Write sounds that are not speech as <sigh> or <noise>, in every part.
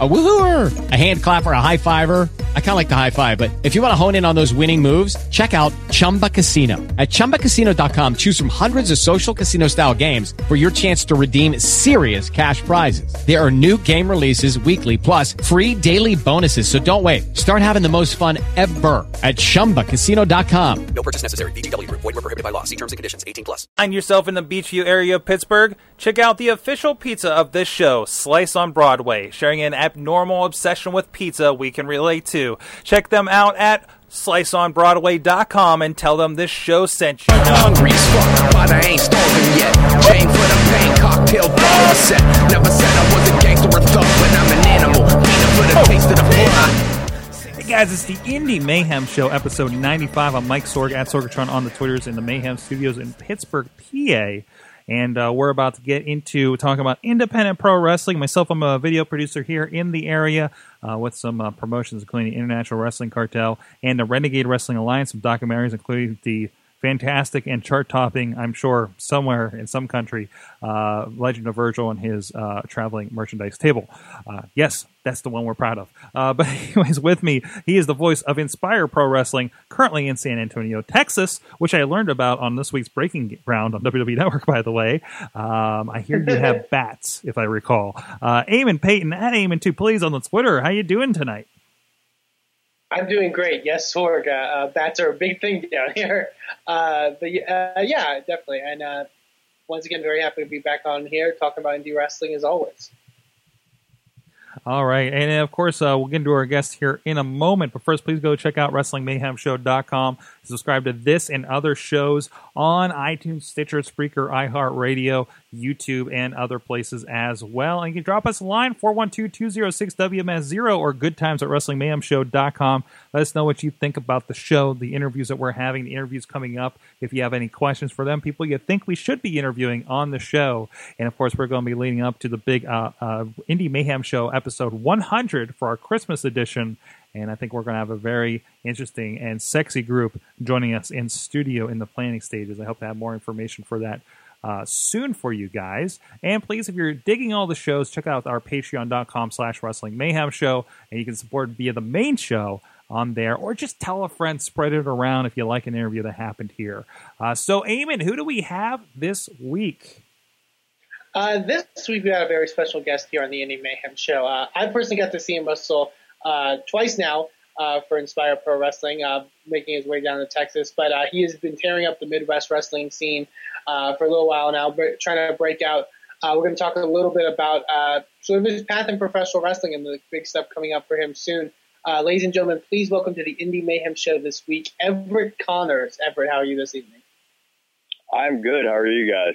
A woohooer, a hand clapper, a high fiver. I kind of like the high five, but if you want to hone in on those winning moves, check out Chumba Casino. At ChumbaCasino.com, choose from hundreds of social casino style games for your chance to redeem serious cash prizes. There are new game releases weekly, plus free daily bonuses. So don't wait. Start having the most fun ever at ChumbaCasino.com. No purchase necessary. VGW Group. Void were prohibited by law. See terms and conditions. 18 plus. Find yourself in the Beechview area of Pittsburgh? Check out the official pizza of this show, Slice on Broadway, sharing an abnormal obsession with pizza we can relate to. Check them out at sliceonbroadway.com and tell them this show sent you. Hungry as fuck, but I ain't starving yet. Chain for the pain, cocktail bar set. Never said I was a gangster or thug, but I'm an animal. Peanut for the taste of the fly. Hey guys, it's the Indy Mayhem Show, episode 95. I'm Mike Sorg at Sorgatron on the Twitters in the Mayhem Studios in Pittsburgh, PA. And uh, we're about to get into talking about independent pro wrestling. Myself, I'm a video producer here in the area uh, with some uh, promotions, including the International Wrestling Cartel and the Renegade Wrestling Alliance, some documentaries, including the fantastic and chart topping, I'm sure, somewhere in some country, uh, Legend of Virgil and his uh, traveling merchandise table. Uh, yes, that's the one we're proud of. Uh, but, <laughs> anyways, with me, he is the voice of Inspire Pro Wrestling, currently in San Antonio, Texas, which I learned about on this week's Breaking Ground on WWE Network, <laughs> by the way. Um, I hear you have <laughs> bats, if I recall. Uh, Eamon Paton at Eamon2, please, on the Twitter. How you doing tonight? I'm doing great. Yes, Sorg. Uh, uh, bats are a big thing down <laughs> here. Uh, but uh, yeah, definitely. And uh, once again, very happy to be back on here talking about indie wrestling as always. All right. And of course, uh, we'll get into our guest here in a moment. But first, please go check out WrestlingMayhemShow.com. Subscribe to this and other shows on iTunes, Stitcher, Spreaker, iHeartRadio, YouTube, and other places as well. And you can drop us a line, 412-206-WMS0 or goodtimes at WrestlingMayhemShow.com. Let us know what you think about the show, the interviews that we're having, the interviews coming up. If you have any questions for them, people you think we should be interviewing on the show. And of course, we're going to be leading up to the big uh, uh, Indy Mayhem Show episode 100 for our Christmas edition. And I think we're going to have a very interesting and sexy group joining us in studio in the planning stages. I hope to have more information for that uh, soon for you guys. And please, if you're digging all the shows, check out our patreon.com slash wrestling mayhem show. And you can support via the main show on there, or just tell a friend, spread it around if you like an interview that happened here. Uh, so, Eamon, who do we have this week? Uh, this week we got a very special guest here on the Indy Mayhem show. Uh, I personally got to see him wrestle uh, twice now uh, for Inspire Pro Wrestling, uh, making his way down to Texas. But uh, he has been tearing up the Midwest wrestling scene uh, for a little while now, but trying to break out. Uh, we're going to talk a little bit about uh, sort of his path in professional wrestling and the big stuff coming up for him soon. Uh, ladies and gentlemen, please welcome to the Indy Mayhem show this week, Everett Connors. Everett, how are you this evening? I'm good. How are you guys?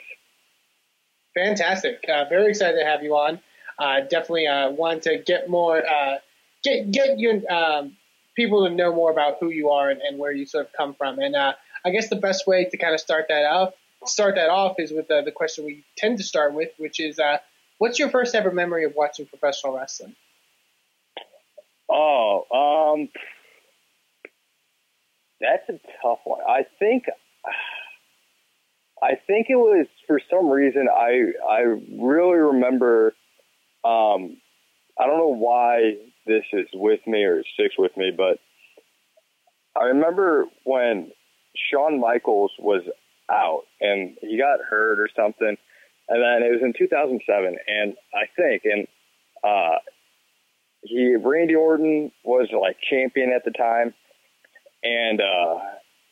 Fantastic. Uh, very excited to have you on. Uh, definitely uh, want to get more, uh, get get you um, people to know more about who you are and, and where you sort of come from. And uh, I guess the best way to kind of start that off, start that off, is with the, the question we tend to start with, which is, uh, what's your first ever memory of watching professional wrestling? Oh, um, that's a tough one. I think, I think it was for some reason I I really remember. Um, I don't know why this is with me or it sticks with me, but I remember when Shawn Michaels was out and he got hurt or something, and then it was in 2007, and I think and uh, he Randy Orton was like champion at the time, and uh,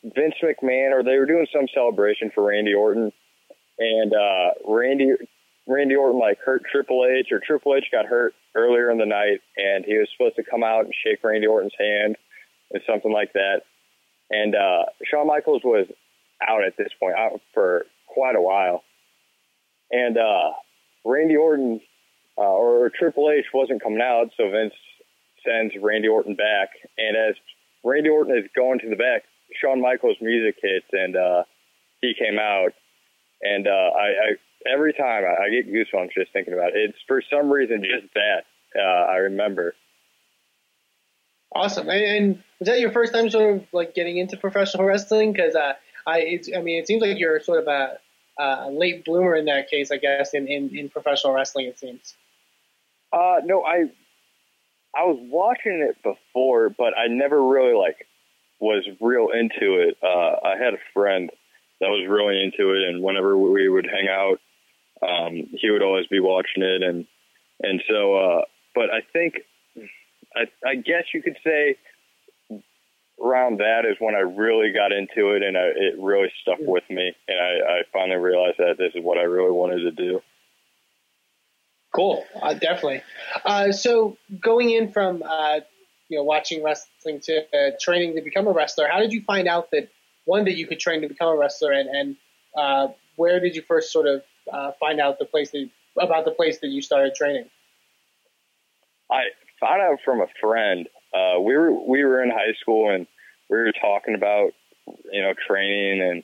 Vince McMahon or they were doing some celebration for Randy Orton, and uh, Randy Randy Orton like hurt Triple H or Triple H got hurt earlier in the night, and he was supposed to come out and shake Randy Orton's hand or something like that. And uh, Shawn Michaels was out at this point out for quite a while, and uh, Randy Orton uh, or Triple H wasn't coming out, so Vince sends Randy Orton back. And as Randy Orton is going to the back, Shawn Michaels' music hits, and uh, he came out. And uh, I, I every time I, I get goosebumps just thinking about it. It's for some reason just that uh, I remember. Awesome. And, and was that your first time sort of like getting into professional wrestling? Because uh, I, it's, I mean, it seems like you're sort of a, a late bloomer in that case, I guess, in, in, in professional wrestling. It seems. Uh, no, I I was watching it before, but I never really like was real into it. Uh, I had a friend that was really into it, and whenever we would hang out, um, he would always be watching it, and and so. Uh, but I think, I, I guess you could say, around that is when I really got into it, and I, it really stuck with me, and I, I finally realized that this is what I really wanted to do. Cool, uh, definitely. Uh, so going in from uh, you know watching wrestling to uh, training to become a wrestler, how did you find out that one that you could train to become a wrestler, and, and uh, where did you first sort of uh, find out the place that, about the place that you started training? I found out from a friend. we were we were in high school and we were talking about you know training and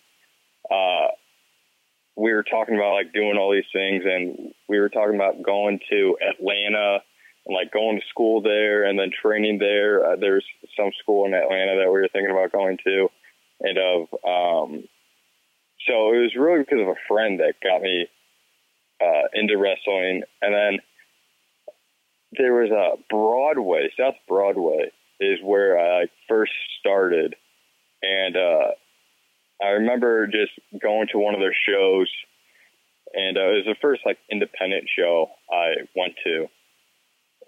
we were talking about like doing all these things and we were talking about going to Atlanta and like going to school there and then training there. Uh, there's some school in Atlanta that we were thinking about going to and of, um, so it was really because of a friend that got me, uh, into wrestling. And then there was a Broadway, South Broadway is where I first started. And, uh, I remember just going to one of their shows, and uh, it was the first like independent show I went to,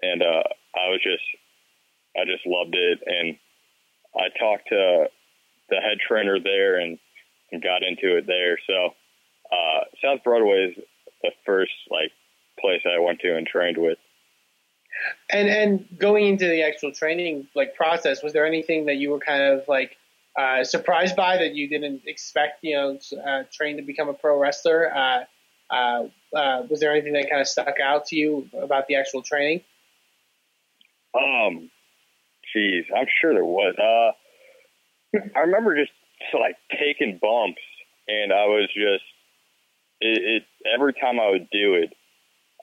and uh, I was just, I just loved it, and I talked to the head trainer there and, and got into it there. So uh, South Broadway is the first like place I went to and trained with. And and going into the actual training like process, was there anything that you were kind of like uh, surprised by that you didn't expect, you know, uh, train to become a pro wrestler? Uh, uh, uh, was there anything that kind of stuck out to you about the actual training? Um, geez, I'm sure there was. Uh, I remember just like taking bumps, and I was just it, it. Every time I would do it,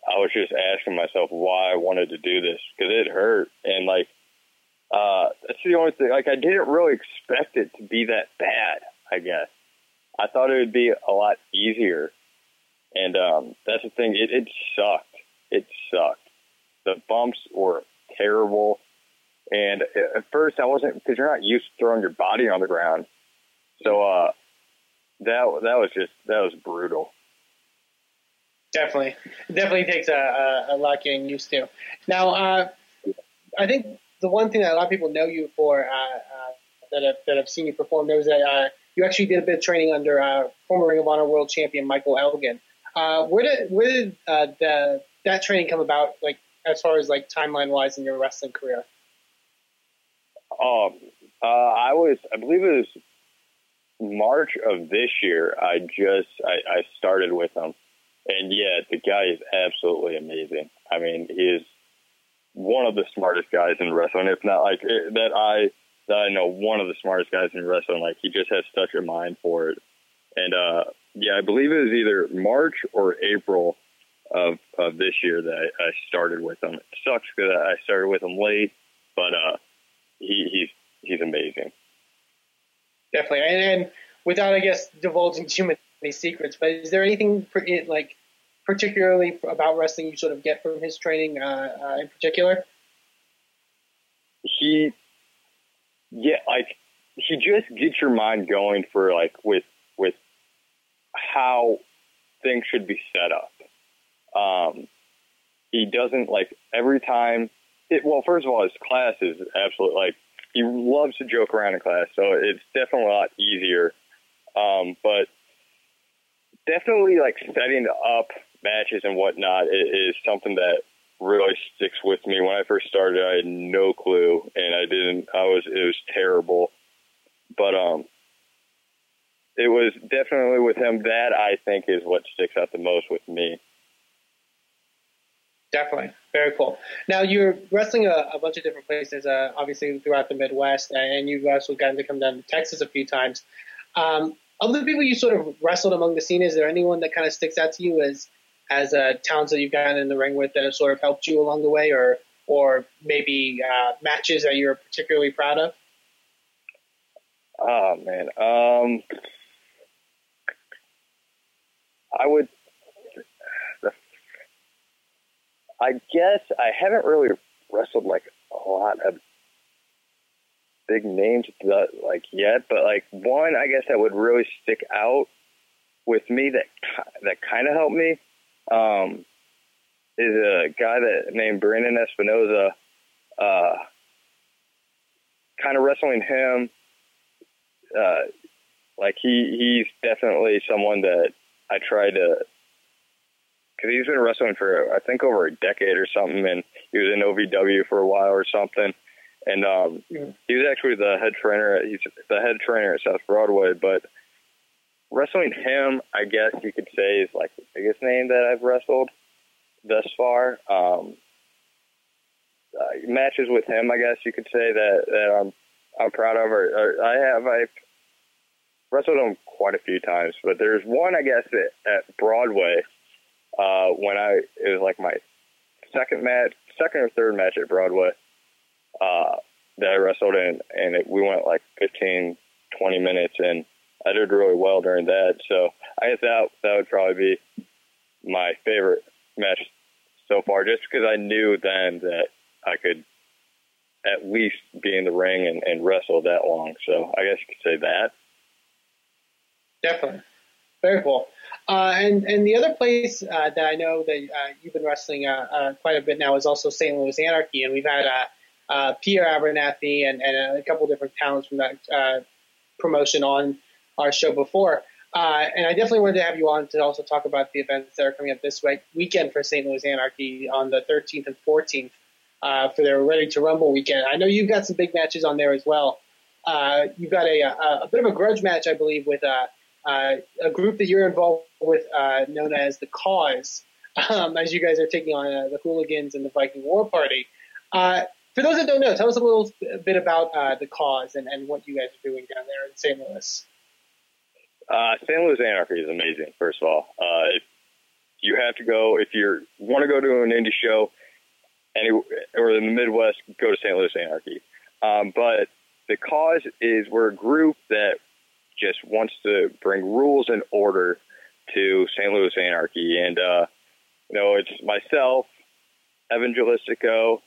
I was just asking myself why I wanted to do this because it hurt, and like uh, that's the only thing. Like, I didn't really expect it to be that bad. I guess I thought it would be a lot easier, and um, that's the thing. It, it sucked. It sucked. The bumps were terrible, and at first I wasn't because you're not used to throwing your body on the ground. So uh, that that was just that was brutal. Definitely, definitely takes a, a, a lot getting used to. Now, uh, I think the one thing that a lot of people know you for uh, uh, that have that have seen you perform knows that uh, you actually did a bit of training under uh, former Ring of Honor World Champion Michael Elgin. Uh, where did where did the that training come about? Like as far as like timeline wise in your wrestling career? Um, I was I believe it was March of this year. I just I, I started with him, and yeah, the guy is absolutely amazing. I mean, he is one of the smartest guys in wrestling, if not like eh, that I that I know one of the smartest guys in wrestling. Like he just has such a mind for it. And uh, yeah, I believe it was either March or April of of this year that I, I started with him. It sucks because I started with him late, but uh, he, he's he's amazing. Definitely, and, and without I guess divulging too many secrets, but is there anything like particularly about wrestling you sort of get from his training uh, uh, in particular? He, yeah, like he just gets your mind going for like with with how things should be set up. Um, he doesn't like every time. It, well, first of all, his class is absolutely like he loves to joke around in class, so it's definitely a lot easier. Um, but definitely like setting up matches and whatnot is something that really sticks with me. When I first started, I had no clue, and I didn't. I was it was terrible, but um, it was definitely with him that I think is what sticks out the most with me. Definitely, very cool. Now you're wrestling a, a bunch of different places, uh, obviously throughout the Midwest, and you've also gotten to come down to Texas a few times. Um, of the people you sort of wrestled among the scene, is there anyone that kind of sticks out to you as as a talent that you've gotten in the ring with that have sort of helped you along the way, or or maybe uh, matches that you're particularly proud of? Oh man, um, I would. I guess I haven't really wrestled like a lot of big names that, like yet, but like one I guess that would really stick out with me that that kind of helped me um, is a guy that named Brandon Espinoza. Uh, kind of wrestling him, uh, like he he's definitely someone that I try to because he's been wrestling for I think over a decade or something, and he was in OVW for a while or something. And um, he was actually the head trainer. At, he's the head trainer at South Broadway, but wrestling him, I guess you could say, is like the biggest name that I've wrestled thus far. Um, uh, matches with him, I guess you could say that that I'm I'm proud of. Or, or I have I've wrestled him quite a few times, but there's one I guess at, at Broadway uh, when I it was like my second match, second or third match at Broadway uh, that I wrestled in, and it, we went like 15, 20 minutes, and I did really well during that. So I guess that that would probably be my favorite match so far, just because I knew then that I could at least be in the ring and, and wrestle that long. So I guess you could say that. Definitely. Very cool. Uh, and and the other place uh, that I know that uh, you've been wrestling uh, uh, quite a bit now is also St. Louis Anarchy, and we've had uh, Pierre Abernathy and, and a couple different talents from that uh, promotion on our show before. Uh, and I definitely wanted to have you on to also talk about the events that are coming up this week, weekend for St. Louis Anarchy on the 13th and 14th uh, for their Ready to Rumble weekend. I know you've got some big matches on there as well. Uh, you've got a, a, a bit of a grudge match, I believe, with uh, a group that you're involved with known as the Cause, <laughs> um, as you guys are taking on the Hooligans and the Viking War Party. For those that don't know, tell us a little bit about uh, the Cause and, and what you guys are doing down there in St. Louis. Uh, St. Louis Anarchy is amazing. First of all, uh, you have to go if you want to go to an indie show, any or in the Midwest, go to St. Louis Anarchy. Um, but the cause is we're a group that just wants to bring rules and order to St. Louis Anarchy, and uh, you know it's myself, Evan Gelistico,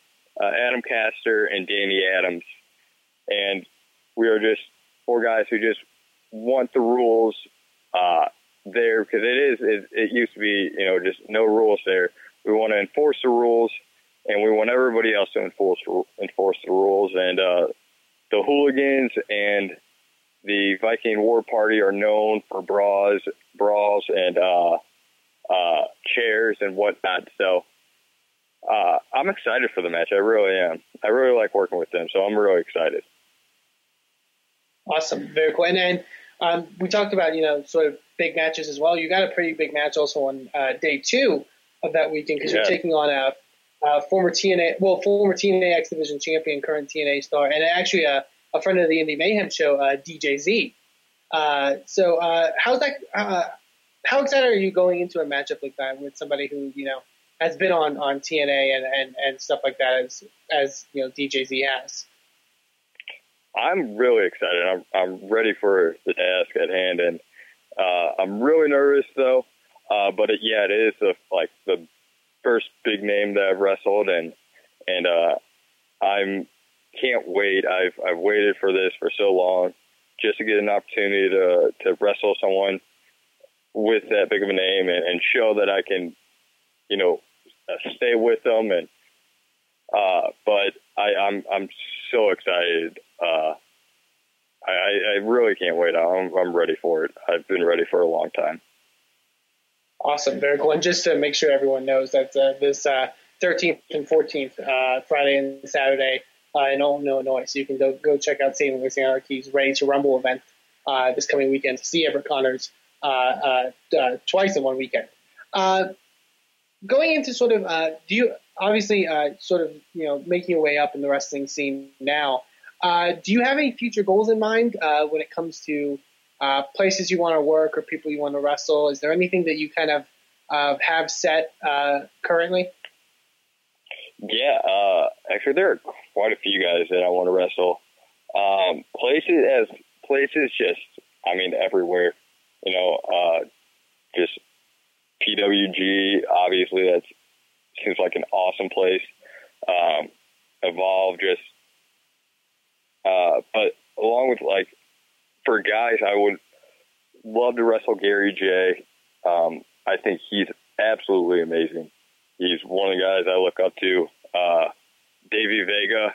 uh, Adam Castor, and Danny Adams, and we are just four guys who just want the rules uh, there because it is it, it used to be you know just no rules there. We want to enforce the rules, and we want everybody else to enforce enforce the rules. And uh, the hooligans and the Viking War Party are known for brawls, brawls, and uh, uh, chairs and whatnot. So uh, I'm excited for the match. I really am. I really like working with them, so I'm really excited. Awesome, very cool. And then um, we talked about you know sort of big matches as well. You got a pretty big match also on uh, day two of that weekend because Yeah. you're taking on a, a former TNA, well, former TNA X Division champion, current TNA star, and actually a, a friend of the Indy Mayhem show, uh, DJZ. Uh, so uh, how's that? Uh, how excited are you going into a matchup like that with somebody who you know has been on on TNA and and, and stuff like that as as you know DJZ has? I'm really excited. I'm I'm ready for the task at hand, and uh, I'm really nervous though. Uh, but it, yeah, it is the, like the first big name that I've wrestled, and and uh, I'm can't wait. I've I've waited for this for so long, just to get an opportunity to to wrestle someone with that big of a name and, and show that I can, you know, stay with them and. Uh, but I, I'm I'm so excited. Uh, I, I really can't wait. I'm I'm ready for it. I've been ready for a long time. Awesome, very cool. And just to make sure everyone knows that uh, this uh, 13th and 14th, uh, Friday and Saturday uh, in Alton, Illinois, so you can go, go check out St. Louis Anarchy's Ready to Rumble event uh, this coming weekend to see Everett Connors uh, uh, uh, twice in one weekend. Going into sort of, uh, do you obviously uh, sort of you know making your way up in the wrestling scene now? Uh, do you have any future goals in mind uh, when it comes to uh, places you want to work or people you want to wrestle? Is there anything that you kind of uh, have set currently? Yeah, actually, there are quite a few guys that I want to wrestle. Um, places as places, just I mean, everywhere. You know, just PWG, obviously, that seems like an awesome place. Um, Evolve, just, uh, but along with like, for guys, I would love to wrestle Gary Jay. Um, I think he's absolutely amazing. He's one of the guys I look up to. Uh, Davey Vega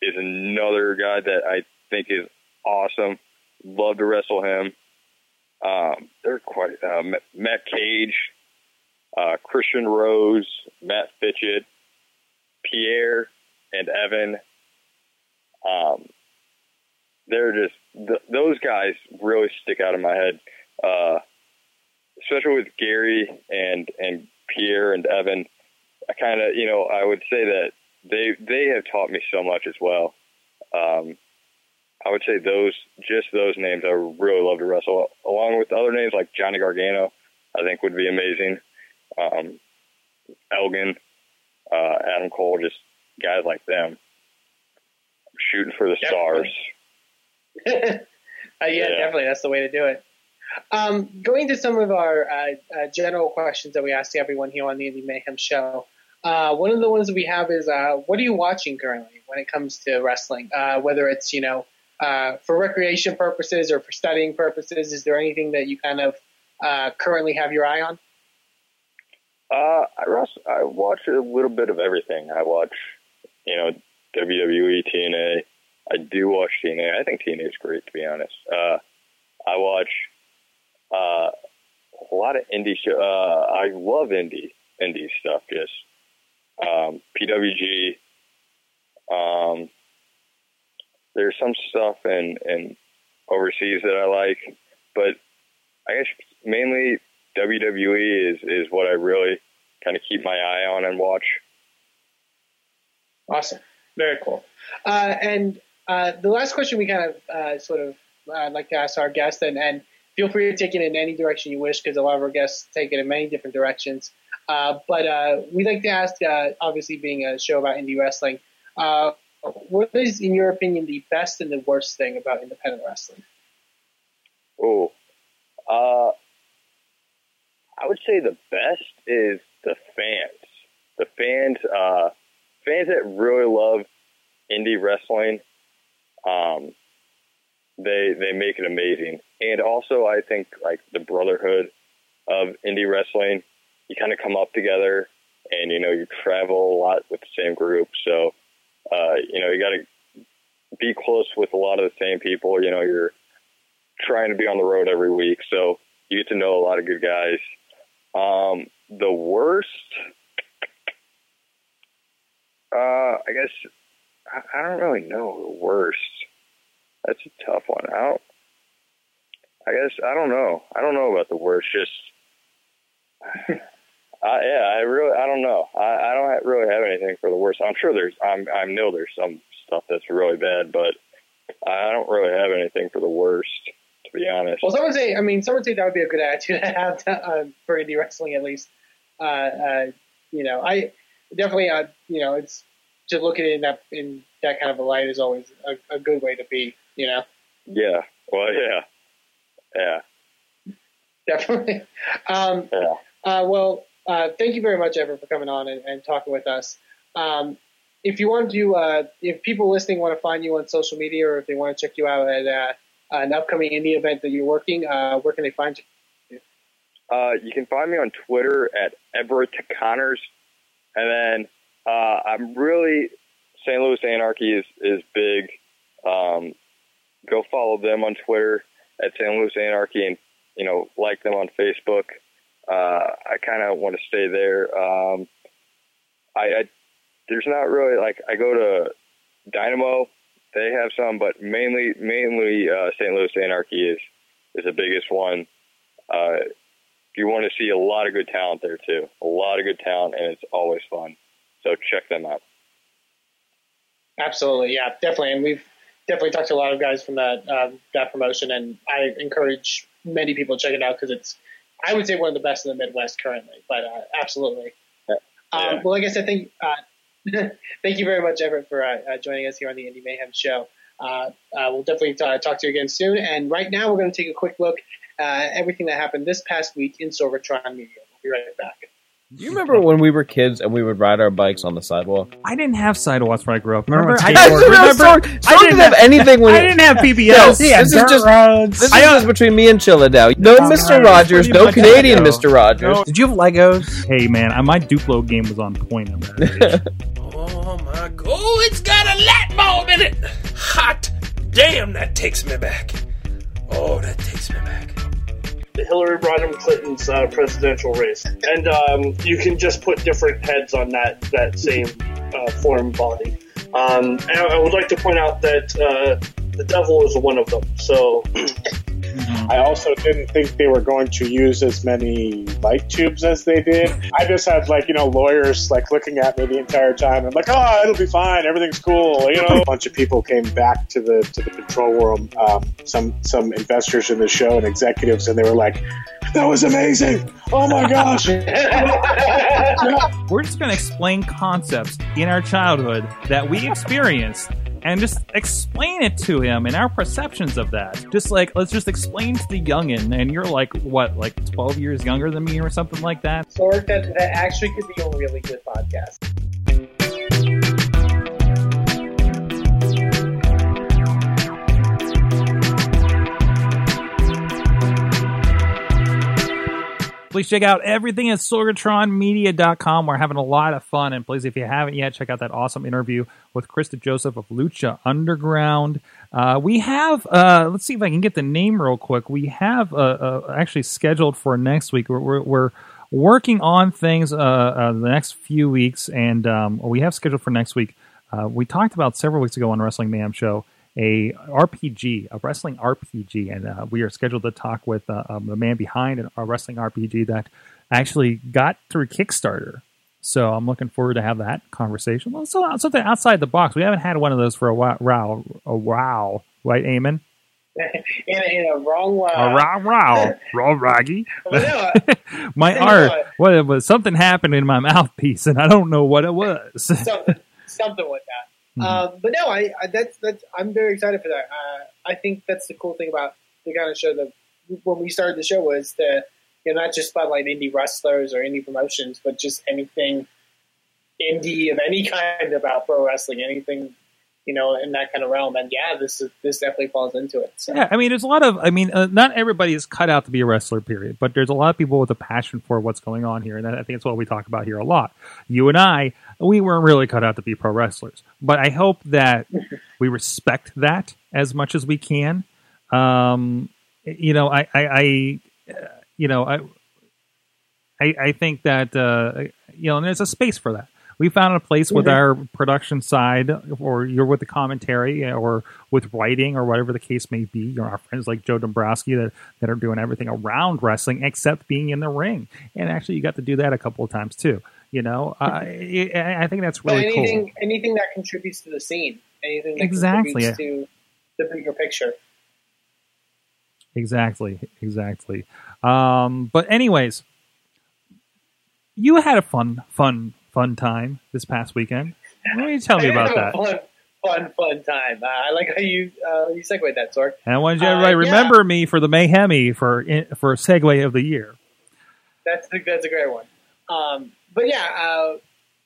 is another guy that I think is awesome. Love to wrestle him. Um, they're quite uh, Matt Cage, uh, Christian Rose, Matt Fitchett, Pierre, and Evan. Um, they're just th- those guys really stick out in my head, uh, especially with Gary and and Pierre and Evan. I kind of you know I would say that they they have taught me so much as well. Um, I would say those just those names I really love to wrestle, along with other names like Johnny Gargano. I think would be amazing. Um, Elgin, uh, Adam Cole, just guys like them shooting for the Definitely. stars. <laughs> Uh, yeah, Yeah. definitely. That's the way to do it. Um, going to some of our uh, uh, general questions that we ask everyone here on the Indy Mayhem show. Uh, one of the ones that we have is, uh, what are you watching currently when it comes to wrestling? Uh, whether it's, you know, uh, for recreation purposes or for studying purposes, is there anything that you kind of uh, currently have your eye on? Uh, I wrest- I watch a little bit of everything. I watch, you know, WWE, TNA. I do watch TNA. I think TNA is great, to be honest. Uh, I watch uh, a lot of indie show. Uh, I love indie indie stuff. Just um, PWG. Um, there's some stuff in in overseas that I like, but I guess mainly WWE is is what I really kind of keep my eye on and watch. Awesome. Very cool. Uh, and uh, the last question we kind of uh, sort of uh, like to ask our guests, and, and feel free to take it in any direction you wish, because a lot of our guests take it in many different directions. Uh, but uh, we like to ask, uh, obviously being a show about indie wrestling, uh, what is, in your opinion, the best and the worst thing about independent wrestling? Oh, uh, I would say the best is the fans. The fans, uh, fans that really love indie wrestling, um, they they make it amazing. And also, I think like the brotherhood of indie wrestling, you kind of come up together, and you know you travel a lot with the same group. So, uh, you know you got to be close with a lot of the same people. You know you're trying to be on the road every week, so you get to know a lot of good guys. Um, the worst, uh, I guess I, I don't really know the worst. That's a tough one. I don't. I guess I don't know. I don't know about the worst. Just, <laughs> uh, yeah, I really I don't know. I, I don't really have anything for the worst. I'm sure there's. I'm I know there's some stuff that's really bad, but I don't really have anything for the worst. To be honest. Well, some would say, I mean, some would say that would be a good attitude to have uh, for indie wrestling, at least. Uh, uh, you know, I definitely, uh, you know, it's to look at it in that in that kind of a light is always a, a good way to be. You know, Yeah. Well, yeah. Yeah. definitely. Um, Yeah. Uh, well, uh, thank you very much, Ever, for coming on and, and talking with us. Um, if you want to, uh, if people listening want to find you on social media, or if they want to check you out at uh, an upcoming indie event that you're working, uh, where can they find you? Uh, you can find me on Twitter at Everett Connors, and then uh, I'm really St. Louis Anarchy is is big. Um, go follow them on Twitter at St. Louis Anarchy, and you know like them on Facebook. Uh, I kind of want to stay there. Um, I, I there's not really like I go to Dynamo. They have some, but mainly mainly uh, St. Louis Anarchy is is the biggest one. Uh, you want to see a lot of good talent there too. A lot of good talent, and it's always fun. So check them out. Absolutely, yeah, definitely. And we've definitely talked to a lot of guys from that um, that promotion, and I encourage many people to check it out because it's, I would say, one of the best in the Midwest currently. But uh, absolutely. Yeah. Um, well, I said, thank uh, <laughs> thank you very much, Everett, for uh, uh, joining us here on the Indy Mayhem Show. Uh, uh, we'll definitely talk to you again soon. And right now, we're going to take a quick look uh, at everything that happened this past week in Sorgatron Media. We'll Be right back. Do you remember when we were kids and we would ride our bikes on the sidewalk? I didn't have sidewalks where I grew up. Remember Remember? when I, skateboard- remember, Sorg, I didn't didn't have anything when I didn't have No, PBS. Yeah, this is just roads. this is just between me and Chilla now. No Mr. right, Rogers, no Canadian so. Mr. Rogers. No. Did you have Legos? Hey man, my Duplo game was on point at that age. <laughs> Oh my god. Oh, it's got a light bulb in it. Hot. Damn, that takes me back. Oh, that takes me back. Hillary Rodham Clinton's uh, presidential race, and um, you can just put different heads on that that same uh, form body. Um, and I would like to point out that uh, the devil is one of them. So <clears throat> I also didn't think they were going to use as many light tubes as they did. I just had like you know lawyers like looking at me the entire time and like, oh, it'll be fine, everything's cool. You know, a bunch of people came back to the to the control room. Um, some some investors in the show and executives, and they were like, that was amazing. Oh my gosh. <laughs> We're just going to explain concepts in our childhood that we experienced and just explain it to him and our perceptions of that. Just like, let's just explain to the youngin', and you're like, what, like 12 years younger than me or something like that? Sorg, that that actually could be a really good podcast. Please check out everything at sorgatronmedia.com. We're having a lot of fun. And please, if you haven't yet, check out that awesome interview with Krista Joseph of Lucha Underground. Uh, we have, uh, let's see if I can get the name real quick. We have uh, uh, actually scheduled for next week. We're, we're, we're working on things uh, uh, the next few weeks, and um, we have scheduled for next week. We talked about several weeks ago on Wrestling Mayhem Show a RPG, a wrestling RPG, and uh, we are scheduled to talk with uh, um, the man behind an- a wrestling RPG that actually got through Kickstarter. So I'm looking forward to have that conversation. Well, so something outside the box. We haven't had one of those for a while. Wow, a wow, right, Eamon? in, a, in a wrong way. a row, row, <laughs> row, raggy. Uh, <laughs> My art. What it was? Something happened in my mouthpiece, and I don't know what it was. something, something like that. Mhm. Um, but no, I, I that's that's I'm very excited for that. Uh, I think that's the cool thing about the kind of show that when we started the show was to you know not just spotlight indie wrestlers or indie promotions, but just anything indie of any kind about pro wrestling, anything you know in that kind of realm. And yeah, this is this definitely falls into it. So. Yeah, I mean, there's a lot of. I mean, uh, not everybody is cut out to be a wrestler, period. But there's a lot of people with a passion for what's going on here, and I think it's what we talk about here a lot. You and I, we weren't really cut out to be pro wrestlers, but I hope that <laughs> we respect that as much as we can. Um, you know, I, I, I uh, you know, I, I, I think that uh, you know, and there's a space for that. We found a place with Mhm. our production side, or you're with the commentary, or with writing, or whatever the case may be. You know, our friends like Joe Dombrowski that, that are doing everything around wrestling except being in the ring. And actually, you got to do that a couple of times too. You know, uh, I, I think that's But really anything cool. anything that contributes to the scene, anything that Exactly, contributes to the bigger picture. Exactly, exactly. Um, but anyways, you had a fun, fun, fun time this past weekend. What do you tell me about <laughs> that? Fun, fun, fun time. Uh, I like how you uh, you segued that, Sorg. And I wanted you Uh, everybody yeah. remember me for the Mayhemi for for segue of the year. That's the, that's a great one. Um, but yeah, uh,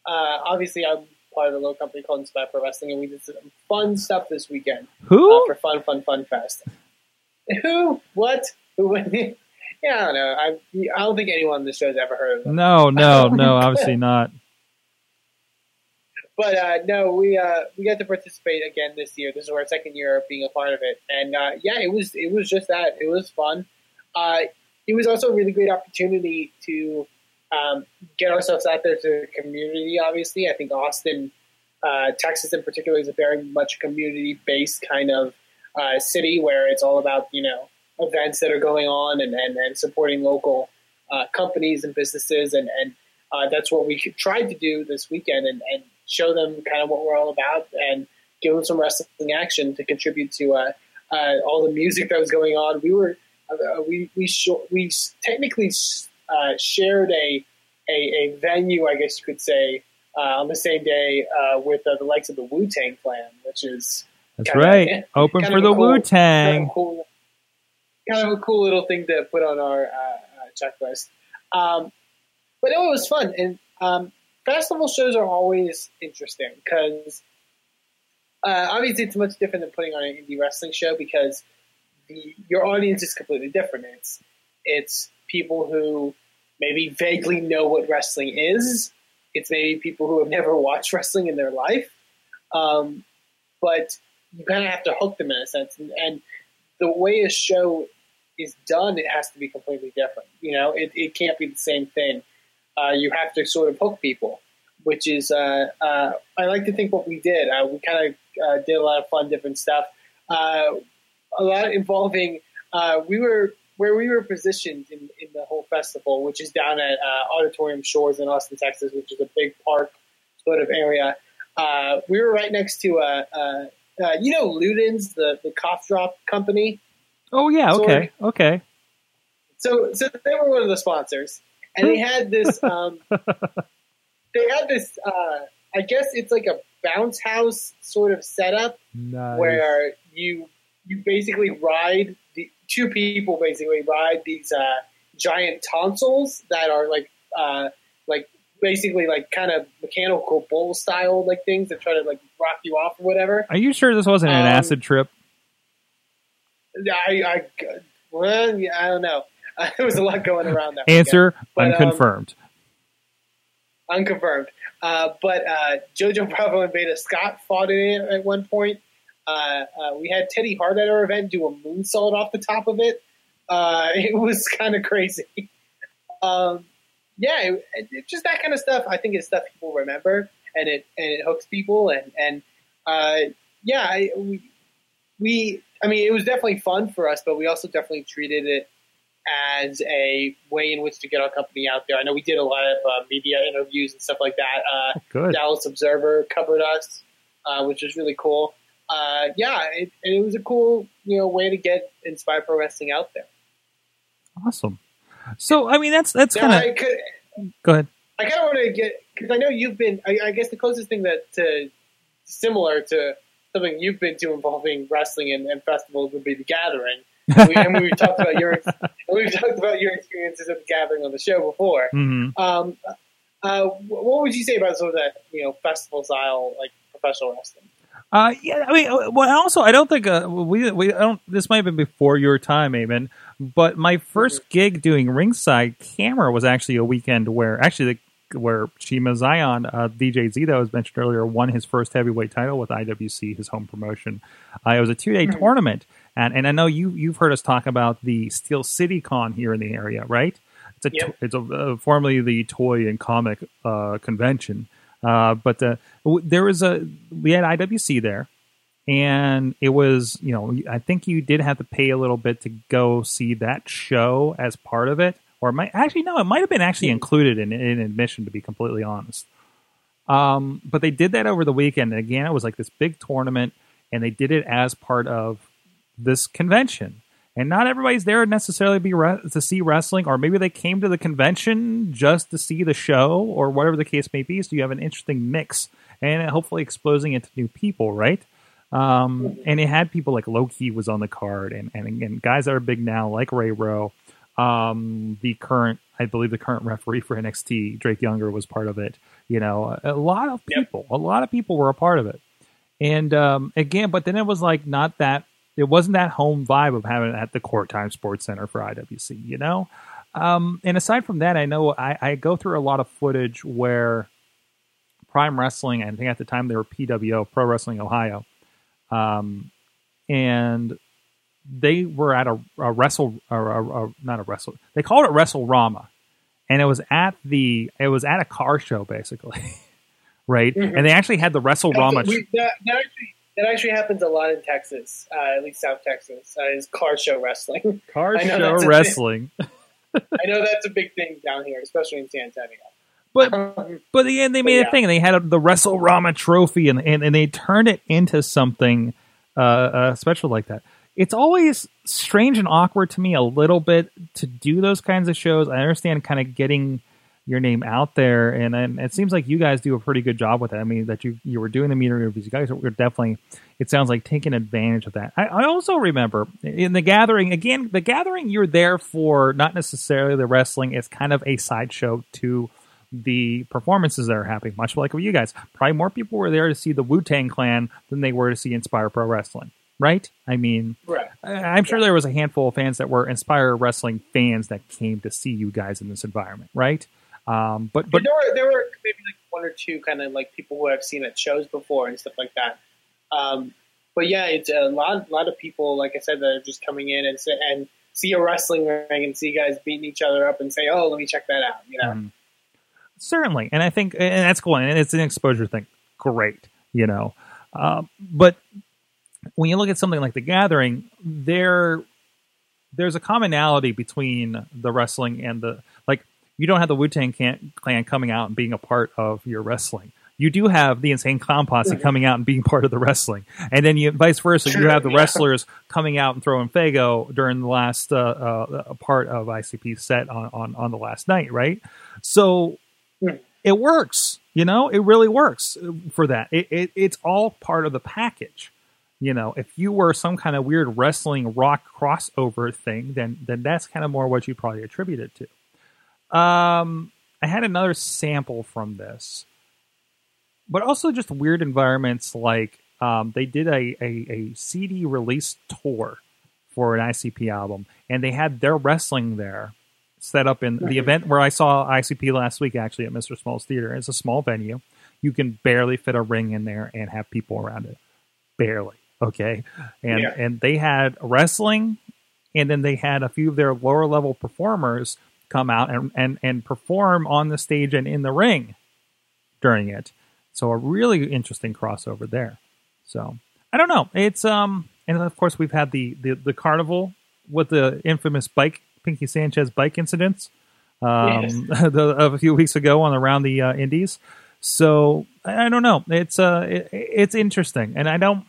uh, obviously I'm part of a little company called Inspire Pro Wrestling, and we did some fun stuff this weekend Who? uh, for Fun Fun Fun Fest. Who? What? Who? <laughs> yeah, I don't know. I I don't think anyone on this show has ever heard of them. No, no, no, <laughs> obviously not. But uh, no, we uh, we got to participate again this year. This is our second year of being a part of it, and uh, yeah, it was it was just that. It was fun. Uh, it was also a really great opportunity to um, get ourselves out there to the community. Obviously, I think Austin, uh, Texas in particular, is a very much community based kind of uh, city where it's all about you know events that are going on and and, and supporting local companies and businesses, and and that's what we tried to do this weekend and, and show them kind of what we're all about and give them some wrestling action to contribute to uh, uh, all the music that was going on. We were uh, we we sh- we technically uh, shared a, a a venue, I guess you could say, uh, on the same day uh, with uh, the likes of the Wu Tang Clan, which is That's right. <laughs> Open for the cool- Wu Kind Tang. of, cool, kind of a cool little thing to put on our checklist. Um, but no, it was fun. And um, festival shows are always interesting because uh, obviously it's much different than putting on an indie wrestling show because the, your audience is completely different. It's it's people who maybe vaguely know what wrestling is. It's maybe people who have never watched wrestling in their life. Um, but you kind of have to hook them in a sense. And, and the way a show is done, it has to be completely different. You know, it, it can't be the same thing. Uh, you have to sort of hook people, which is, uh, uh, I like to think what we did. Uh, we kind of uh, did a lot of fun, different stuff. Uh, a lot involving, uh, we were, where we were positioned in, in the whole festival, which is down at uh, Auditorium Shores in Austin, Texas, which is a big park sort of area. Uh, we were right next to, uh, uh, uh, you know, Luden's, the, the cough drop company. Oh yeah, Sort okay, okay. So, so they were one of the sponsors, and they had this. Um, they had this. Uh, I guess it's like a bounce house sort of setup Nice. where you you basically ride the two people basically ride these uh, giant tonsils that are like uh, like basically like kind of mechanical bull style like things that try to like rock you off or whatever. Are you sure this wasn't an Um, acid trip? I, I well, yeah, I don't know. <laughs> there was a lot going around that. Answer But, um, unconfirmed. unconfirmed. Uh, but uh, Jojo <laughs> Bravo and Beta Scott fought in it at one point. Uh, uh, we had Teddy Hart at our event do a moonsault off the top of it. Uh, <laughs> it was kind of crazy. Um, yeah, it, it, just that kind of stuff. I think is stuff people remember, and it and it hooks people. And and uh, yeah, I, we we. I mean, it was definitely fun for us, but we also definitely treated it as a way in which to get our company out there. I know we did a lot of uh, media interviews and stuff like that. Uh, Good. Dallas Observer covered us, uh, which was really cool. Uh, yeah, it, it was a cool you know way to get Inspire Pro Wrestling out there. Awesome. So I mean, that's that's kind I of. could, Go ahead. I kind of want to get because I know you've been. I, I guess the closest thing that to similar to something you've been to involving wrestling and, and festivals would be the Gathering. We, and we've talked about your we've talked about your experiences at the Gathering on the show before. Mhm. Um, uh, what would you say about sort of that you know festival style like professional wrestling? Uh, yeah, I mean, uh, well, also, I don't think uh, we we I don't. This might have been before your time, Eamon. But my first gig doing ringside camera was actually a weekend where actually the, where Shiima Xion, uh, DJZ that was mentioned earlier, won his first heavyweight title with IWC, his home promotion. Uh, it was a two day Mhm. tournament, and and I know you you've heard us talk about the Steel City Con here in the area, right? It's a Yep. it's a uh, formerly the toy and comic uh, convention. Uh, but uh, w- there was a we had IWC there, and it was you know I think you did have to pay a little bit to go see that show as part of it, or it might actually no, it might have been actually included in, in admission to be completely honest. Um, but they did that over the weekend. And again, it was like this big tournament, and they did it as part of this convention. And not everybody's there necessarily be re- to see wrestling, or maybe they came to the convention just to see the show, or whatever the case may be. So you have an interesting mix, and hopefully exposing it to new people, right? Um, and it had people like Loki was on the card, and and again, guys that are big now, like Ray Rowe, um, the current, I believe, the current referee for NXT, Drake Younger, was part of it. You know, a, a lot of people, a lot of people were a part of it. And um, again, but then it was like not that it wasn't that home vibe of having it at the Court Time Sports Center for IWC, you know. Um, and aside from that, I know I, I go through a lot of footage where Prime Wrestling, I think at the time they were PWO, Pro Wrestling Ohio, um, and they were at a, a wrestle, or a, a, not a wrestle, they called it Wrestle Rama, and it was at the, it was at a car show basically, <laughs> right? Mhm. And they actually had the Wrestle Rama. That, that actually, that actually happens a lot in Texas, uh, at least South Texas. Uh, is car show wrestling. <laughs> Car show wrestling. <laughs> <laughs> I know that's a big thing down here, especially in San Antonio. But but again, they made But a thing. They had a, the Wrestle Rama trophy, and, and and they turned it into something uh, uh, special like that. It's always strange and awkward to me a little bit to do those kinds of shows. I understand kind of getting your name out there, and, and it seems like you guys do a pretty good job with it. I mean, that you you were doing the media reviews. You guys were definitely, it sounds like taking advantage of that. I, I also remember in the gathering again, the gathering you're there for not necessarily the wrestling. It's kind of a sideshow to the performances that are happening. Much like with you guys, probably more people were there to see the Wu Tang Clan than they were to see Inspire Pro Wrestling. Right? I mean, Right. I- I'm sure there was a handful of fans that were Inspire Wrestling fans that came to see you guys in this environment, right? Um, but But there were there were maybe like one or two kind of like people who I've seen at shows before and stuff like that. Um, but yeah, it's a lot lot of people like I said that are just coming in and sit and see a wrestling ring and see guys beating each other up and say, "Oh, let me check that out." You know, Mhm. certainly, and I think and that's cool, and it's an exposure thing. Great, you know, um, but when you look at something like the Gathering, there there's a commonality between the wrestling and the. You don't have the Wu Tang Clan coming out and being a part of your wrestling. You do have the Insane Clown Posse coming out and being part of the wrestling, and then you vice versa. you have the yeah. wrestlers coming out and throwing Faygo during the last uh, uh, part of ICP set on, on on the last night, right? So Hmm. it works, you know, it really works for that. It, it it's all part of the package. You know, if you were some kind of weird wrestling rock crossover thing, then then that's kind of more what you probably attribute it to. Um, I had another sample from this, but also just weird environments like um, they did a, a, a CD release tour for an ICP album, and they had their wrestling there set up in the event where I saw ICP last week, actually at Mr. Small's Theater. It's a small venue. You can barely fit a ring in there and have people around it. Barely. Okay. And Yeah. and they had wrestling and then they had a few of their lower level performers come out and, and, and perform on the stage and in the ring during it. So a really interesting crossover there. So I don't know. It's um and of course we've had the the, the carnival with the infamous bike Pinky Sanchez bike incidents um, <laughs> the, of a few weeks ago on around the uh, Indies. So I, I don't know. It's uh it, it's interesting, and I don't.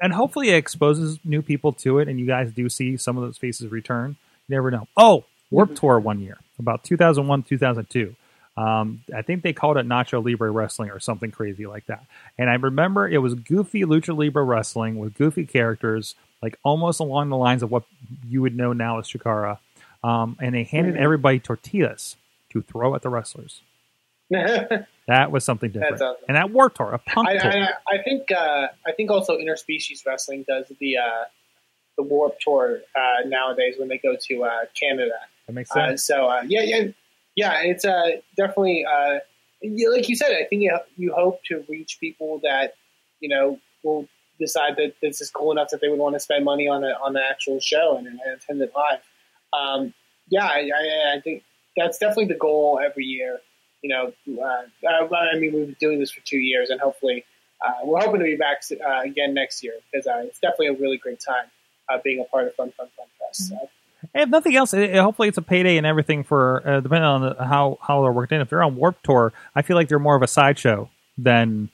And hopefully, it exposes new people to it, and you guys do see some of those faces return. You never know. Oh, Warped Tour one year, about 2001, 2002. Um, I think they called it Nacho Libre Wrestling or something crazy like that. And I remember it was goofy Lucha Libre Wrestling with goofy characters, like almost along the lines of what you would know now as Chikara. Um, and they handed Mhm. everybody tortillas to throw at the wrestlers. <laughs> That was something different. That's awesome. And at Warped Tour, a punk I, tour. I, I think uh, I think also interspecies wrestling does the uh, the Warped Tour uh, nowadays when they go to uh, Canada. that makes Uh, sense. so uh, yeah, yeah, yeah. It's uh, definitely uh, like you said. I think you, you hope to reach people that you know will decide that this is cool enough that they would want to spend money on a, on the actual show and, and attend it live. Um, yeah, I, I, I think that's definitely the goal every year. You know, uh, uh, I mean, we've been doing this for two years, and hopefully, uh, we're hoping to be back uh, again next year because uh, it's definitely a really great time uh, being a part of Fun Fun Fun Fest. So. And if nothing else, it, it- hopefully it's a payday and everything for uh, depending on the, how how they're worked in. If they're on Warped Tour, I feel like they're more of a sideshow than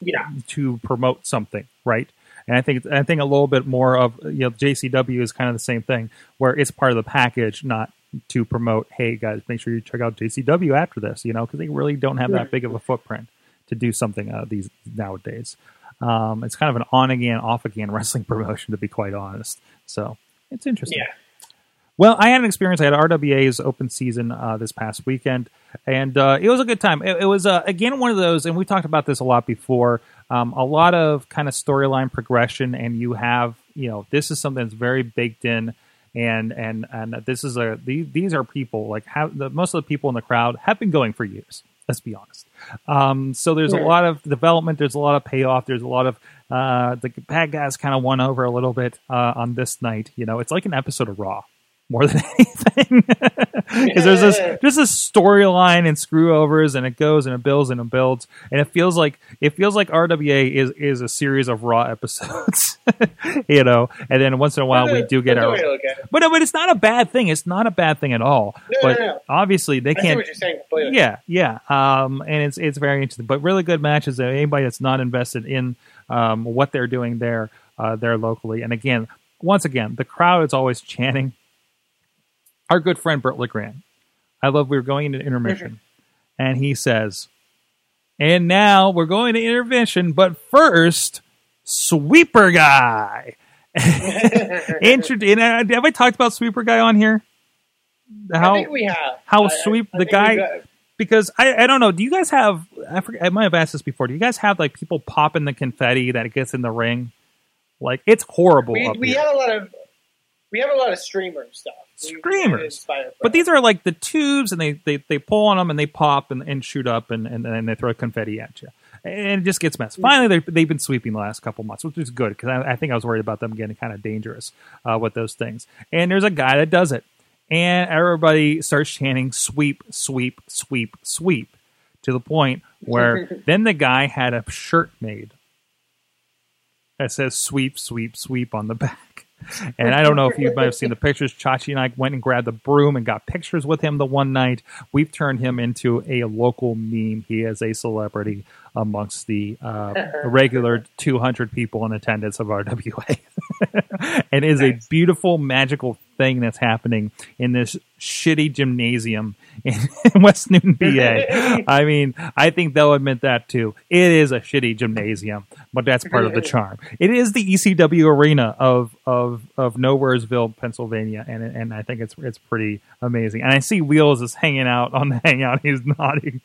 Yeah. to promote something, right? And I think I think a little bit more of you know JCW is kind of the same thing, where it's part of the package, not to promote. Hey guys, make sure you check out JCW after this, you know, because they really don't have that big of a footprint to do something uh, these nowadays. Um, it's kind of an on again, off again <laughs> wrestling promotion, to be quite honest. So it's interesting. Yeah. Well, I had an experience. I had RWA's open season uh, this past weekend, and uh, it was a good time. It, it was uh, again one of those, and we talked about this a lot before. Um, a lot of kind of storyline progression, and you have you know this is something that's very baked in, and and and this is a these, these are people like how the, most of the people in the crowd have been going for years. Let's be honest. Um, so there's a lot of development. There's a lot of payoff. There's a lot of uh, the bad guys kind of won over a little bit uh, on this night. You know, it's like an episode of Raw more than <laughs> anything. Because there's this just this storyline and screw overs, and it goes and it builds and it builds, and it feels like it feels like RWA is is a series of Raw episodes, <laughs> you know. And then once in a while, we do get our. way to look at it. But no, but it's not a bad thing. It's not a bad thing at all. No, but no, obviously, they I can't. what you're saying completely. Yeah, yeah. Um, and it's it's very interesting, but really good matches. Anybody that's not invested in um, what they're doing there, uh, there locally, and again, once again, the crowd is always <laughs> chanting. Our good friend Bert Legrand, I love we were going into intermission, and he says, "And now we're going to intermission, but first, sweeper guy." <laughs> Intro- and, uh, have I talked about sweeper guy on here? How I think we have. how I- sweep I the think guy because I, I don't know. Do you guys have? I forget, I might have asked this before. Do you guys have like people popping the confetti that gets in the ring? Like it's horrible we, we have a lot of we have a lot of streamer stuff. We- we Streamers. inspire from But these are like the tubes, and they, they, they pull on them and they pop and, and shoot up, and, and then they throw confetti at you, and it just gets messed. Finally, they they've been sweeping the last couple months, which is good because I, I think I was worried about them getting kind of dangerous uh, with those things. And there's a guy that does it, and everybody starts chanting "sweep, sweep, sweep, sweep," to the point where <laughs> then the guy had a shirt made that says "sweep, sweep, sweep" on the back. And I don't know if you might have seen the pictures. Chachi and I went and grabbed the broom and got pictures with him the one night. We've turned him into a local meme. He is a celebrity amongst the uh, <laughs> regular 200 people in attendance of RWA. <laughs> and it is a beautiful, magical thing that's happening in this shitty gymnasium <laughs> in West Newton, PA. I mean, I think they'll admit that too. It is a shitty gymnasium, but that's part of the charm. It is the ECW arena of of of Nowheresville, Pennsylvania, and and I think it's it's pretty amazing. And I see Wheels is hanging out on the hangout. He's nodding.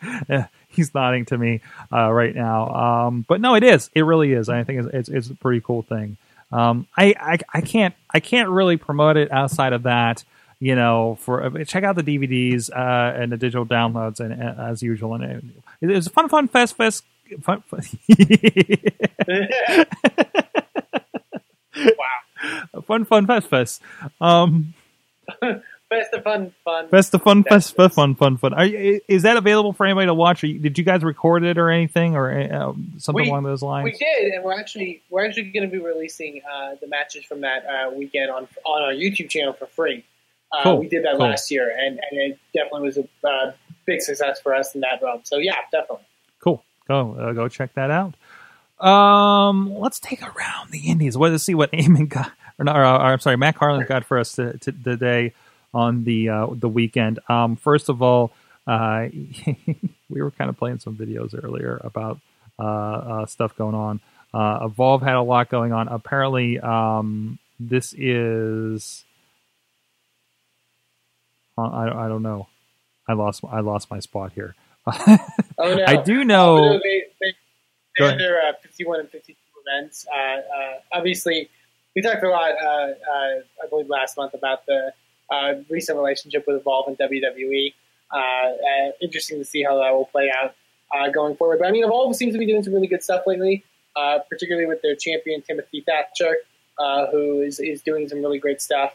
Uh, He's nodding to me uh, right now. Um, but no, it is. It really is. I think it's it's, it's a pretty cool thing. Um, I, I I can't I can't really promote it outside of that you know, for check out the DVDs uh, and the digital downloads, and, uh, as usual, and it, it was a fun, fun fest, fest, fun. fun. <laughs> wow, fun, fun fest, fest. Um, <laughs> Best of fun, fun. Fest of fun, fest, fest, fun, fun, fun. Are you, is that available for anybody to watch? Or you, did you guys record it or anything, or uh, something We- along those lines? We did, and we're actually we're actually going to be releasing uh, the matches from that uh, weekend on on our YouTube channel for free. Uh, Cool, We did that cool. last year, and, and it definitely was a uh, big success for us in that realm. So yeah, definitely. Cool. Go uh, go check that out. Um, let's take a round the Indies. Let's see what Eamon got, or, not, or, uh, I'm sorry, Matt Carlin got for us to, to, today on the uh, the weekend. Um, first of all, uh, <laughs> we were kind of playing some videos earlier about uh, uh, stuff going on. Uh, Evolve had a lot going on. Apparently, um, this is. Uh, I, I don't know. I lost I lost my spot here. Oh no, <laughs> I do know. Oh, no, they, they, Go they're their uh, 51 and 52 events. Uh, uh, obviously, we talked a lot, uh, uh, I believe, last month about the uh, recent relationship with Evolve and WWE. Uh, uh, interesting to see how that will play out uh, going forward. But I mean, Evolve seems to be doing some really good stuff lately, uh, particularly with their champion Timothy Thatcher, who is, is doing some really great stuff.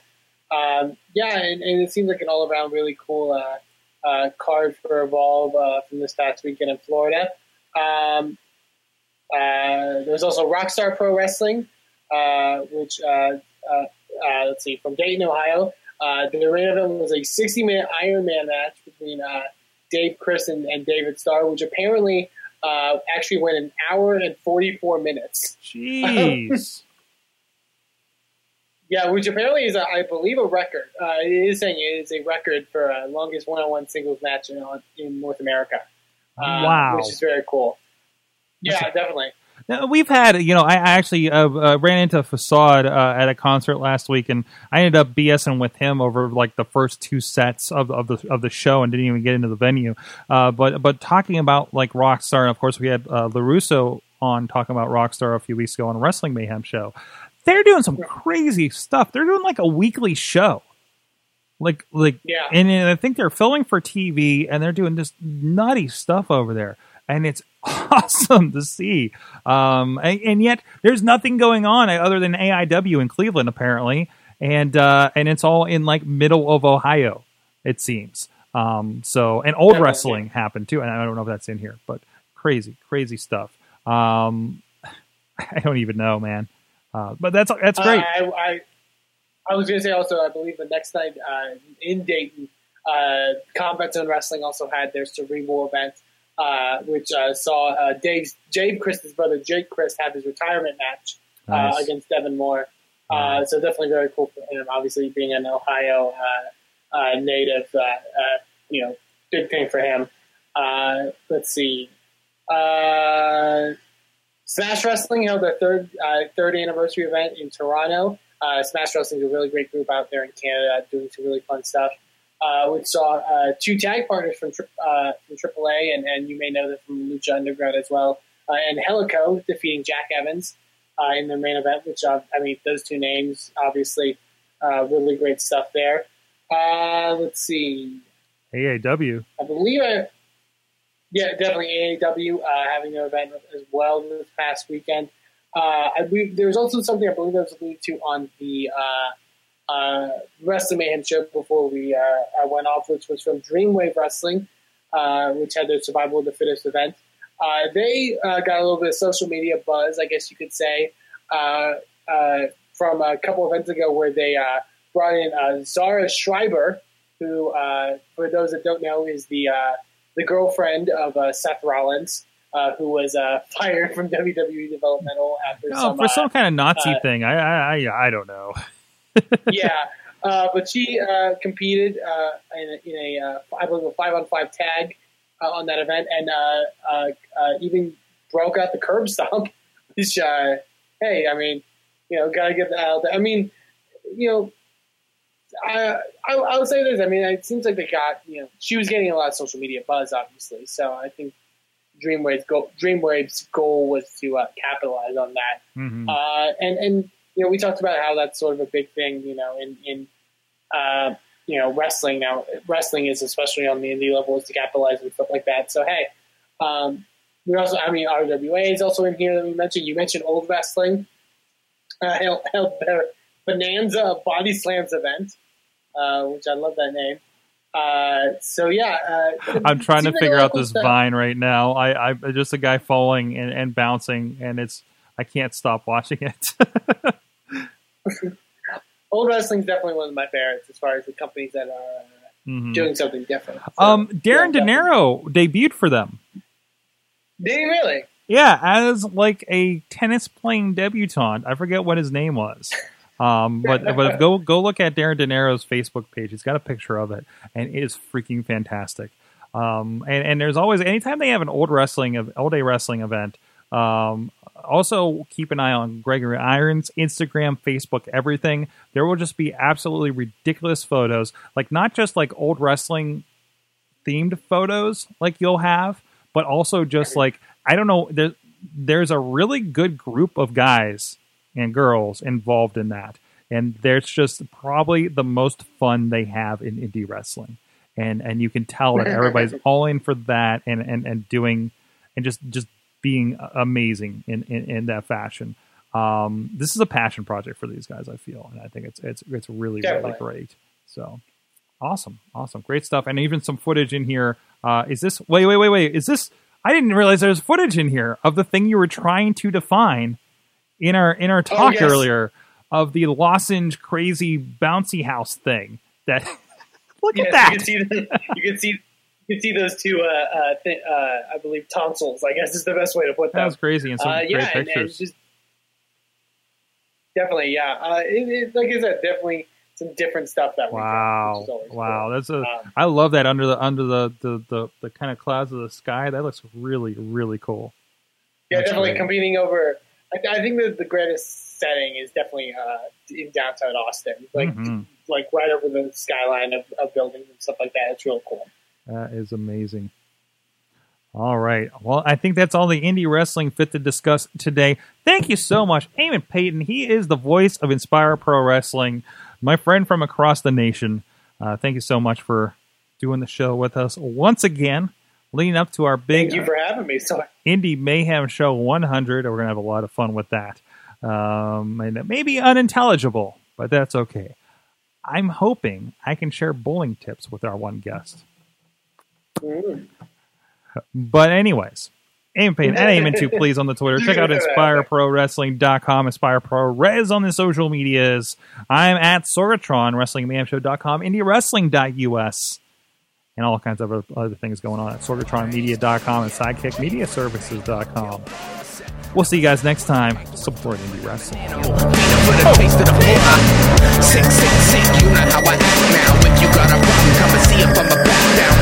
Um, yeah, and, and it seems like an all around really cool card for Evolve from this past weekend in Florida. Um, uh, there's also Rockstar Pro Wrestling, uh, which uh, let's see, from Dayton, Ohio. Uh, the main event was a 60 minute Iron Man match between uh, Dave Crist and, and David Starr, which apparently uh, actually went an hour and 44 minutes. Jeez. <laughs> Yeah, which apparently is, a, I believe, a record. Uh, it is saying it is a record for uh, longest one-on-one singles match in, in North America. Wow. which is very cool. Yeah, definitely. Now, We've had, you know, I actually uh, uh, ran into Facade uh, at a concert last week, and I ended up BSing with him over like the first two sets of, of the of the show, and didn't even get into the venue. Uh, but but talking about like Rockstar, and of course we had uh, Larusso on talking about Rockstar a few weeks ago on a Wrestling Mayhem show. They're doing some crazy stuff. They're doing like a weekly show, like like Yeah. and, and I think they're filming for TV, and they're doing this nutty stuff over there, and it's <laughs> awesome to see. Um, and, and yet there's nothing going on other than AIW in Cleveland apparently, and uh, and it's all in like middle of Ohio, it seems. Um, so and Olde Wrestling happened too, and I don't know if that's in here, but crazy, crazy stuff. Um, <laughs> I don't even know, man. Uh, but that's that's great. Uh, I, I, I was going to say also, I believe the next night uh, in Dayton, uh, Combat Zone Wrestling also had their cerebral event, uh, which uh, saw uh, Dave, Dave Crist's brother, Jake Crist, have his retirement match uh, Nice. against Devin Moore. Uh, so definitely very cool for him, obviously being an Ohio uh, uh, native. Uh, uh, you know, big thing for him. Uh, let's see. Uh, Smash Wrestling held their third uh, third anniversary event in Toronto. Uh, Smash Wrestling is a really great group out there in Canada, doing some really fun stuff. Uh, we saw uh, two tag partners from uh, from AAA, and, and you may know them from Lucha Underground as well. Uh, Angélico defeating Jack Evans uh, in their main event, which uh, I mean, those two names obviously uh, really great stuff there. Uh, let's see. AAW. I believe I, yeah, definitely AAW uh, having their event as well this past weekend. Uh, I believe there was also something I believe I was alluded to on the uh, Wrestling Mayhem show before we uh, I went off, which was from Dreamwave Wrestling, uh, which had their Survival of the Fittest event. Uh, they uh, got a little bit of social media buzz, I guess you could say, uh, uh, from a couple events ago where they uh, brought in uh, Zahra Schreiber, who, uh, for those that don't know, is the uh, the girlfriend of uh, Seth Rollins, uh, who was uh, <laughs> fired from WWE Developmental after Oh, some for some uh, kind of Nazi thing. I, I I I don't know. <laughs> yeah, uh, but she uh, competed uh, in a, in a uh, I believe a five on five tag uh, on that event, and uh, uh, uh, even broke out the curb stomp. <laughs> Which, uh, hey, I mean, you know, gotta get that out there. I mean, you know, I, I I would say this. I mean, it seems like they got you know she was getting a lot of social media buzz, obviously. So I think Dreamwave's goal Dreamwave's goal was to uh, capitalize on that. Mhm. Uh, and and you know we talked about how that's sort of a big thing, you know, in in uh, you know wrestling now. Wrestling is especially on the indie level is to capitalize and stuff like that. So hey, um, we also I mean RWA is also in here that we mentioned. You mentioned Olde Wrestling uh, held, held their Bonanza Body Slams event, uh, which I love that name. Uh, so yeah, uh, I'm trying to like figure out cool this stuff. vine right now. I I just a guy falling and, and bouncing, and it's I can't stop watching it. <laughs> Olde Wrestling's definitely one of my favorites as far as the companies that are uh, Mhm. doing something different. So, Um, Darren yeah, De Niro debuted for them. Did he really? Yeah, as like a tennis playing debutante. I forget what his name was. Um, but but go go look at Darren De Niro's Facebook page. He's got a picture of it, and it is freaking fantastic. Um, and, and there's always anytime they have an Olde Wrestling of old day wrestling event. Um, also keep an eye on Gregory Irons Instagram, Facebook, everything. There will just be absolutely ridiculous photos, like not just like old wrestling themed photos like you'll have, but also just like I don't know. There, there's a really good group of guys and girls involved in that, and there's just probably the most fun they have in indie wrestling, and and you can tell that <laughs> everybody's all in for that and and and doing and just just being amazing in in, in that fashion. Um, this is a passion project for these guys, I feel, and I think it's it's it's really really great. So awesome, awesome, great stuff, and even some footage in here. Uh, is this wait wait wait wait? Is this? I didn't realize there's footage in here of the thing you were trying to define in our in our talk yes. earlier of the lozenge crazy bouncy house thing. That <laughs> look Yes, at that. You can see the, you can see you can see those two. Uh, uh, th- uh, I believe tonsils. I guess is the best way to put That was crazy and some Uh, great yeah, and, and pictures. just definitely, yeah. Uh, it, it, like I said, definitely some different stuff that we Wow! which is always Wow! cool. That's a. Um, I love that under the under the the, the, the kind of clouds of the sky. That looks really really cool. Yeah, That's definitely great. competing over. I, I think that the greatest setting is definitely uh, in downtown Austin, like Mhm. like right over the skyline of, of buildings and stuff like that. It's real cool. That is amazing. All right. Well, I think that's all the indie wrestling fit to discuss today. Thank you so much, Eamon Paton. He is the voice of Inspire Pro Wrestling, my friend from across the nation. Uh, thank you so much for doing the show with us once again, leading up to our big Thank you for having me. So Indy Mayhem Show 100. We're going to have a lot of fun with that. Um, and it may be unintelligible, but that's okay. I'm hoping I can share bowling tips with our one guest. Mm, But anyways, Eamon Paton at eamon2please on the Twitter. Check out InspireProWrestling.com, Inspire Pro Res on the social medias. I'm at Sorgatron, WrestlingMayhemShow.com, IndieWrestling.us, and all kinds of other, other things going on at SorgatronMedia.com and SidekickMediaServices.com. We'll see you guys next time. Support indie wrestling. for